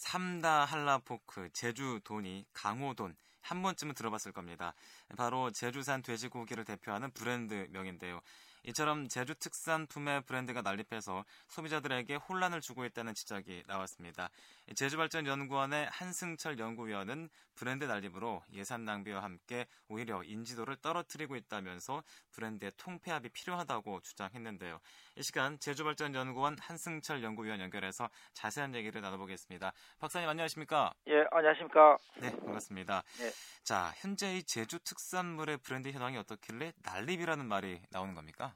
삼다 한라포크, 제주돈이 강호돈 한 번쯤은 들어봤을 겁니다. 바로 제주산 돼지고기를 대표하는 브랜드 명인데요. 이처럼 제주 특산품의 브랜드가 난립해서 소비자들에게 혼란을 주고 있다는 지적이 나왔습니다. 제주발전연구원의 한승철 연구위원은 브랜드 난립으로 예산 낭비와 함께 오히려 인지도를 떨어뜨리고 있다면서 브랜드의 통폐합이 필요하다고 주장했는데요. 이 시간 제주발전연구원 한승철 연구위원 연결해서 자세한 얘기를 나눠보겠습니다. 박사님 안녕하십니까? 예, 안녕하십니까? 네, 반갑습니다. 예. 자, 현재 이 제주 특산물의 브랜드 현황이 어떻길래 난립이라는 말이 나오는 겁니까?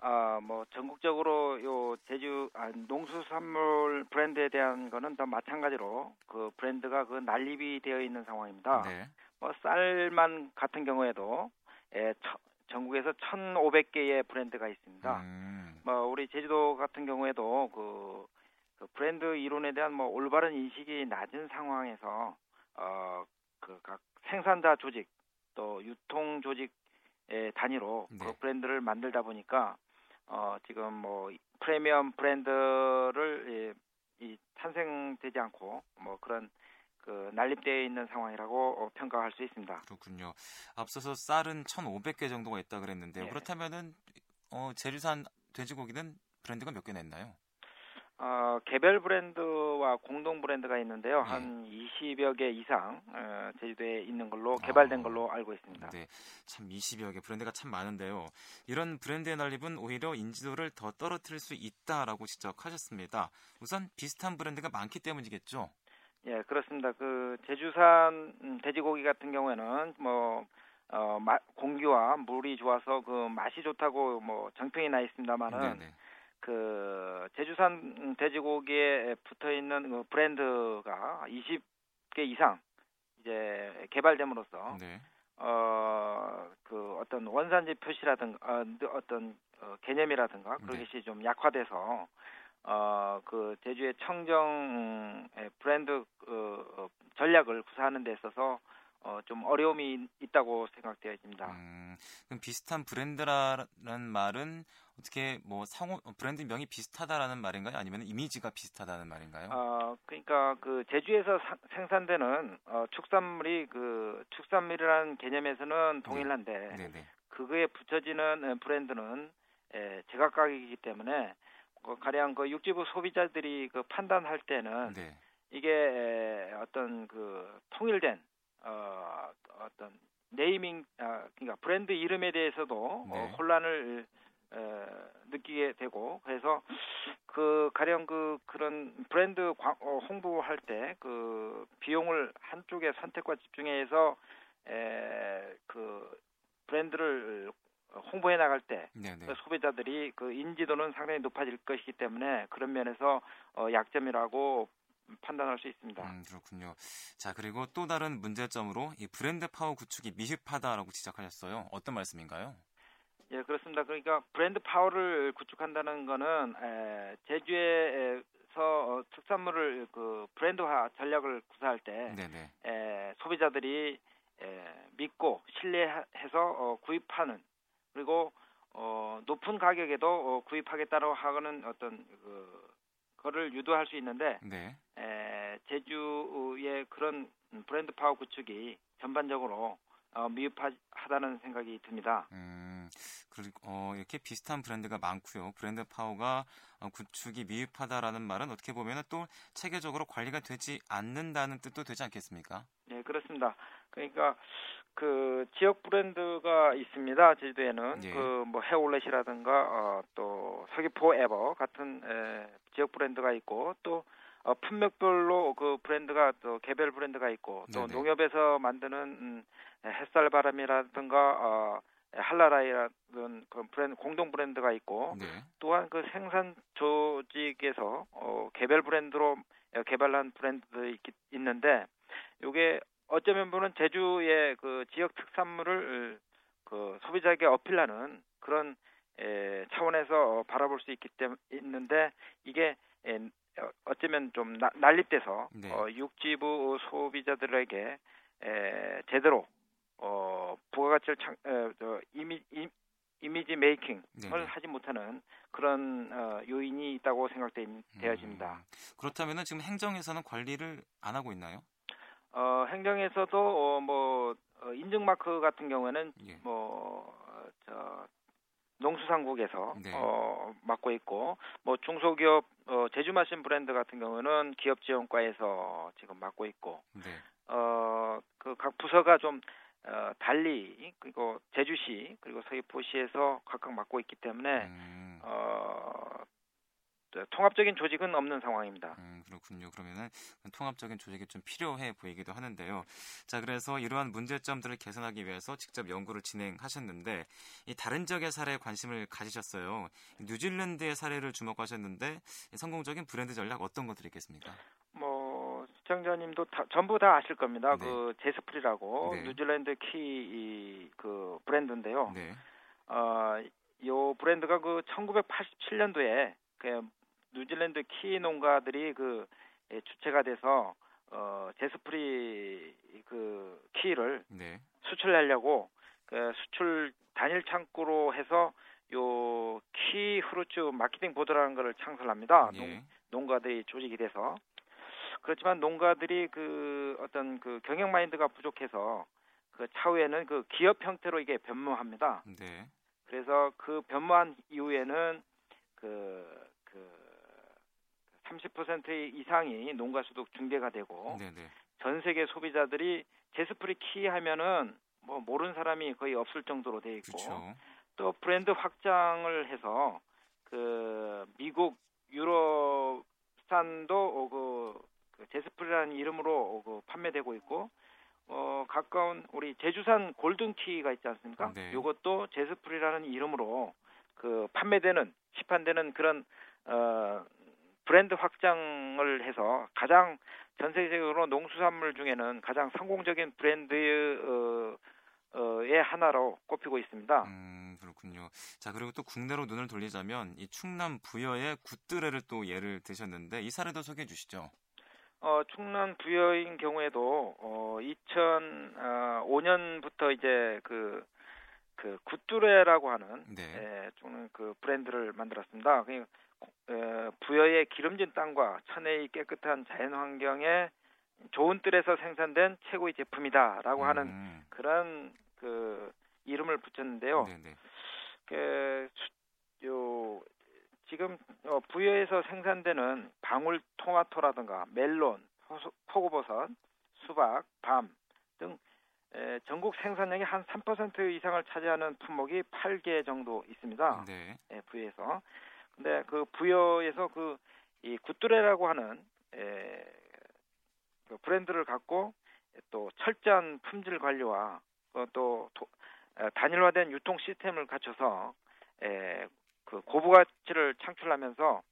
아, 뭐 전국적으로 요 제주 아, 농수산물 브랜드에 대한 거는 다 마찬가지로 그 브랜드가 그 난립이 되어 있는 상황입니다. 네. 뭐 쌀만 같은 경우에도 예, 처, 전국에서 1,500개의 브랜드가 있습니다. 음. 뭐 우리 제주도 같은 경우에도 그, 그 브랜드 이론에 대한 뭐 올바른 인식이 낮은 상황에서 어 그 각 생산자 조직 또 유통 조직 의 단위로 네. 그 브랜드를 만들다 보니까 어, 지금 뭐 프리미엄 브랜드를 이, 이 탄생되지 않고 뭐 그런 그 난립되어 있는 상황이라고 어, 평가할 수 있습니다. 그렇군요. 앞서서 쌀은 1,500개 정도가 있다 그랬는데요. 네. 그렇다면은 어, 제주산 돼지고기는 브랜드가 몇 개나 있나요? 어, 개별 브랜드 와 공동 브랜드가 있는데요. 네. 한 20여 개 이상 어, 제주도에 있는 걸로 개발된 아, 걸로 알고 있습니다. 네, 참 20여 개 브랜드가 참 많은데요. 이런 브랜드의 난립은 오히려 인지도를 더 떨어뜨릴 수 있다라고 지적하셨습니다. 우선 비슷한 브랜드가 많기 때문이겠죠. 예, 그렇습니다. 그 제주산 음, 돼지고기 같은 경우에는 뭐 어, 마, 공기와 물이 좋아서 그 맛이 좋다고 뭐 정평이 나 있습니다만은. 네네. 그 제주산 돼지고기에 붙어 있는 그 브랜드가 20개 이상 이제 개발됨으로써 네. 어그 어떤 원산지 표시라든가 어, 어떤 어, 개념이라든가 그런 네. 것이 좀 약화돼서 어그 제주의 청정 브랜드 그 전략을 구사하는 데 있어서 어, 좀 어려움이 있다고 생각되어집니다. 음, 그럼 비슷한 브랜드라는 말은 어떻게 뭐 상호 브랜드 명이 비슷하다라는 말인가요? 아니면 이미지가 비슷하다는 말인가요? 어, 그러니까 그 제주에서 사, 생산되는 어, 축산물이 그 축산물이라는 개념에서는 동일한데 네. 네, 네. 그거에 붙여지는 브랜드는 에, 제각각이기 때문에 그 가령 그 육지부 소비자들이 그 판단할 때는 네. 이게 에, 어떤 그 통일된 어, 어떤 네이밍 아, 그러니까 브랜드 이름에 대해서도 어, 네. 어, 혼란을 에, 느끼게 되고 그래서 그 가령 그 그런 브랜드 광, 어, 홍보할 때 그 비용을 한쪽에 선택과 집중해서 에, 그 브랜드를 홍보해 나갈 때그 소비자들이 그 인지도는 상당히 높아질 것이기 때문에 그런 면에서 어, 약점이라고 판단할 수 있습니다. 음, 그렇군요. 자, 그리고 또 다른 문제점으로 이 브랜드 파워 구축이 미흡하다라고 지적하셨어요. 어떤 말씀인가요? 예, 그렇습니다. 그러니까 브랜드 파워를 구축한다는 거는 에, 제주에서 어, 특산물을 그 브랜드화 전략을 구사할 때 에, 소비자들이 에, 믿고 신뢰해서 어, 구입하는 그리고 어, 높은 가격에도 어, 구입하겠다고 하는 어떤 그 거를 유도할 수 있는데 네. 에, 제주의 그런 브랜드 파워 구축이 전반적으로 어, 미흡하다는 생각이 듭니다. 음, 그리고 어, 이렇게 비슷한 브랜드가 많고요. 브랜드 파워가 어, 구축이 미흡하다라는 말은 어떻게 보면 또 체계적으로 관리가 되지 않는다는 뜻도 되지 않겠습니까? 네, 그렇습니다. 그러니까 그 지역 브랜드가 있습니다. 제주도에는 예. 그뭐 헤올렛이라든가 어, 또 서귀포 에버 같은 에, 지역 브랜드가 있고 또 어, 품목별로 그 브랜드가 또 개별 브랜드가 있고 또 네네. 농협에서 만드는 음, 햇살 바람이라든가 어, 할라라이라는 그 브랜드 공동 브랜드가 있고 네. 또한 그 생산 조직에서 어, 개별 브랜드로 개발한 브랜드도 있, 있는데 이게 어쩌면 보는 제주의 그 지역 특산물을 그 소비자에게 어필하는 그런 에, 차원에서 바라볼 수 있기 때문에 있는데 이게 에, 어쩌면 좀 나, 난립돼서 네. 어, 육지부 소비자들에게 에, 제대로 어, 부가가치를 창, 에, 저, 이미 이, 이미지 메이킹을 네네. 하지 못하는 그런 어, 요인이 있다고 생각되어집니다. 음, 그렇다면 지금 행정에서는 관리를 안 하고 있나요? 어, 행정에서도 어, 뭐 어, 인증 마크 같은 경우에는 예. 뭐저 농수산국에서 네. 어, 맡고 있고 뭐 중소기업 어, 제주마신 브랜드 같은 경우는 기업지원과에서 지금 맡고 있고 네. 어그 각 부서가 좀 어, 달리 그리고 제주시 그리고 서귀포시에서 각각 맡고 있기 때문에 음. 어 통합적인 조직은 없는 상황입니다. 음, 그렇군요. 그러면은 통합적인 조직이 좀 필요해 보이기도 하는데요. 자, 그래서 이러한 문제점들을 개선하기 위해서 직접 연구를 진행하셨는데 이 다른 지역의 사례에 관심을 가지셨어요. 뉴질랜드의 사례를 주목하셨는데 성공적인 브랜드 전략 어떤 것들이 있겠습니다. 뭐 시청자님도 다, 전부 다 아실 겁니다. 네. 그 제스프리라고 네. 뉴질랜드 키위 그 브랜드인데요. 네. 어, 요 브랜드가 그 1987년도에 그 뉴질랜드 키위 농가들이 그 예, 주체가 돼서 어 제스프리 그 키위를 네. 수출하려고 그 수출 단일 창구로 해서 요 Kiwifruit Marketing Board라는 것을 창설합니다. 예. 농, 농가들이 조직이 돼서 그렇지만 농가들이 그 어떤 그 경영 마인드가 부족해서 그 차후에는 그 기업 형태로 이게 변모합니다. 네. 그래서 그 변모한 이후에는 그, 그, 30% 이상이 농가 소득 중개가 되고 네네. 전 세계 소비자들이 제스프리 키 하면은 뭐 모르는 사람이 거의 없을 정도로 돼 있고 그쵸. 또 브랜드 확장을 해서 그 미국 유럽산도 그, 그 제스프리라는 이름으로 그 판매되고 있고 어 가까운 우리 제주산 골든키가 있지 않습니까? 네. 이것도 제스프리라는 이름으로 그 판매되는 시판되는 그런 어 브랜드 확장을 해서 가장 전 세계적으로 농수산물 중에는 가장 성공적인 브랜드의 어, 어, 하나로 꼽히고 있습니다. 음, 그렇군요. 자, 그리고 또 국내로 눈을 돌리자면 이 충남 부여의 굿드레를 또 예를 드셨는데 이 사례도 소개해 주시죠. 어, 충남 부여인 경우에도 어, 2005년부터 이제 그 그 굿두레라고 하는 네. 에, 좀그 브랜드를 만들었습니다. 그 에, 부여의 기름진 땅과 천혜의 깨끗한 자연 환경에 좋은 뜰에서 생산된 최고의 제품이다라고 음. 하는 그런 그 이름을 붙였는데요. 네네. 네. 그, 요 지금 어, 부여에서 생산되는 방울 토마토라든가 멜론, 포고버섯, 수박, 밤 등 에, 전국 생산량의 한 3% 이상을 차지하는 품목이 8개 정도 있습니다. 네. 에, 부여에서. 근데 그 부여에서 그 이 굿두레라고 하는 에, 그 브랜드를 갖고 또 철저한 품질 관리와 어, 또 도, 에, 단일화된 유통 시스템을 갖춰서 에, 그 고부 가치를 창출하면서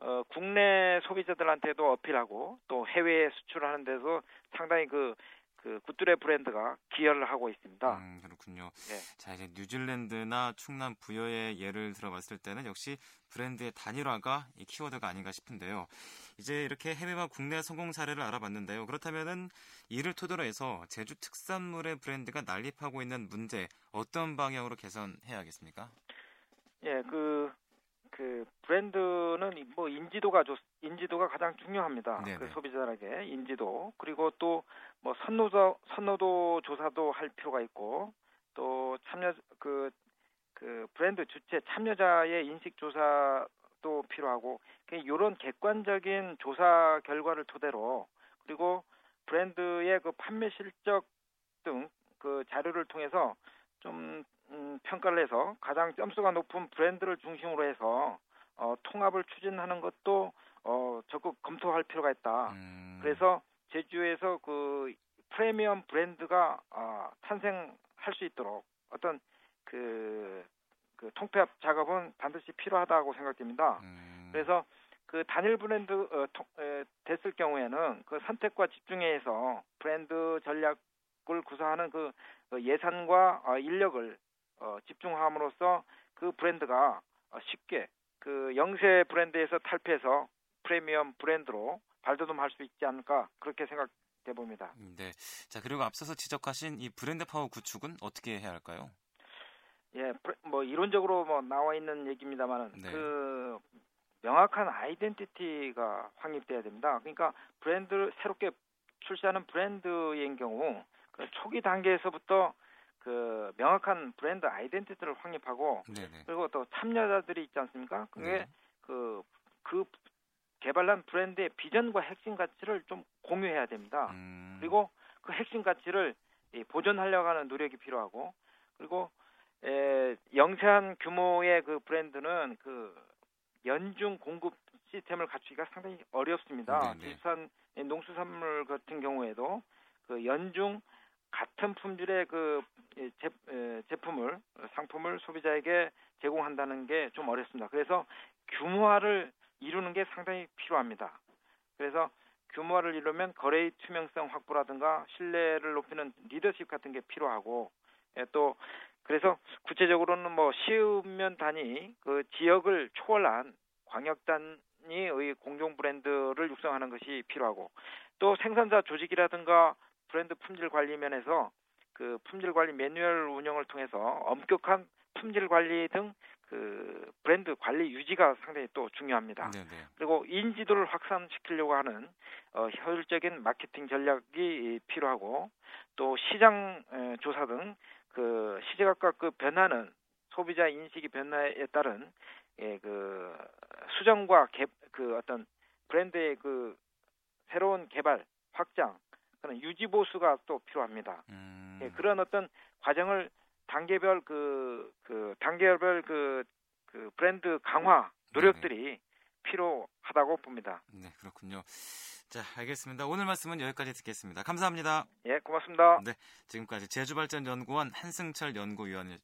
어, 국내 소비자들한테도 어필하고 또 해외에 수출하는 데서 상당히 그 그 굿드레 브랜드가 기여를 하고 있습니다. 음, 그렇군요. 네. 자 이제 뉴질랜드나 충남 부여의 예를 들어봤을 때는 역시 브랜드의 단일화가 이 키워드가 아닌가 싶은데요. 이제 이렇게 해외와 국내 성공 사례를 알아봤는데요. 그렇다면은 이를 토대로 해서 제주 특산물의 브랜드가 난립하고 있는 문제 어떤 방향으로 개선해야겠습니까? 예, 그 그 브랜드는 뭐 인지도가 좋 인지도가 가장 중요합니다. 네네. 그 소비자에게 인지도 그리고 또 뭐 선노도 선노도 조사도 할 필요가 있고 또 참여 그그 그 브랜드 주체 참여자의 인식 조사도 필요하고 이런 객관적인 조사 결과를 토대로 그리고 브랜드의 그 판매 실적 등 그 자료를 통해서 좀 음, 평가를 해서 가장 점수가 높은 브랜드를 중심으로 해서 어, 통합을 추진하는 것도 어, 적극 검토할 필요가 있다. 음. 그래서 제주에서 그 프리미엄 브랜드가 어, 탄생할 수 있도록 어떤 그, 그 통폐합 작업은 반드시 필요하다고 생각됩니다. 음. 그래서 그 단일 브랜드 어, 통, 에, 됐을 경우에는 그 선택과 집중에 서 브랜드 전략을 구사하는 그, 그 예산과 어, 인력을 어, 집중함으로써 그 브랜드가 어, 쉽게 그 영세 브랜드에서 탈피해서 프리미엄 브랜드로 발돋움할 수 있지 않을까 그렇게 생각돼 봅니다. 음, 네. 자 그리고 앞서서 지적하신 이 브랜드 파워 구축은 어떻게 해야 할까요? 예, 뭐 이론적으로 뭐 나와 있는 얘기입니다만은 네. 그 명확한 아이덴티티가 확립돼야 됩니다. 그러니까 브랜드를 새롭게 출시하는 브랜드인 경우 그 초기 단계에서부터 그 명확한 브랜드 아이덴티티를 확립하고 네네. 그리고 또 참여자들이 있지 않습니까? 그게 네. 그, 그 개발한 브랜드의 비전과 핵심 가치를 좀 공유해야 됩니다. 음. 그리고 그 핵심 가치를 보존하려고 하는 노력이 필요하고 그리고 에, 영세한 규모의 그 브랜드는 그 연중 공급 시스템을 갖추기가 상당히 어렵습니다. 비슷한 농수산물 같은 경우에도 그 연중 같은 품질의 그 제, 제품을 상품을 소비자에게 제공한다는 게 좀 어렵습니다. 그래서 규모화를 이루는 게 상당히 필요합니다. 그래서 규모화를 이루면 거래의 투명성 확보라든가 신뢰를 높이는 리더십 같은 게 필요하고 예, 또 그래서 구체적으로는 뭐 시읍면 단위 그 지역을 초월한 광역 단위의 공동 브랜드를 육성하는 것이 필요하고 또 생산자 조직이라든가 브랜드 품질 관리 면에서 그 품질 관리 매뉴얼 운영을 통해서 엄격한 품질 관리 등 그 브랜드 관리 유지가 상당히 또 중요합니다. 네네. 그리고 인지도를 확산시키려고 하는 어, 효율적인 마케팅 전략이 필요하고 또 시장 에, 조사 등 그 시제각각 그 변화는 소비자 인식이 변화에 따른 예, 그 수정과 개, 그 어떤 브랜드의 그 새로운 개발 확장 그런 유지 보수가 또 필요합니다. 음. 예, 그런 어떤 과정을 단계별 그, 그 단계별 그, 그 브랜드 강화 노력들이 네네. 필요하다고 봅니다. 네, 그렇군요. 자, 알겠습니다. 오늘 말씀은 여기까지 듣겠습니다. 감사합니다. 예, 고맙습니다. 네, 지금까지 제주발전연구원 한승철 연구위원이었습니다.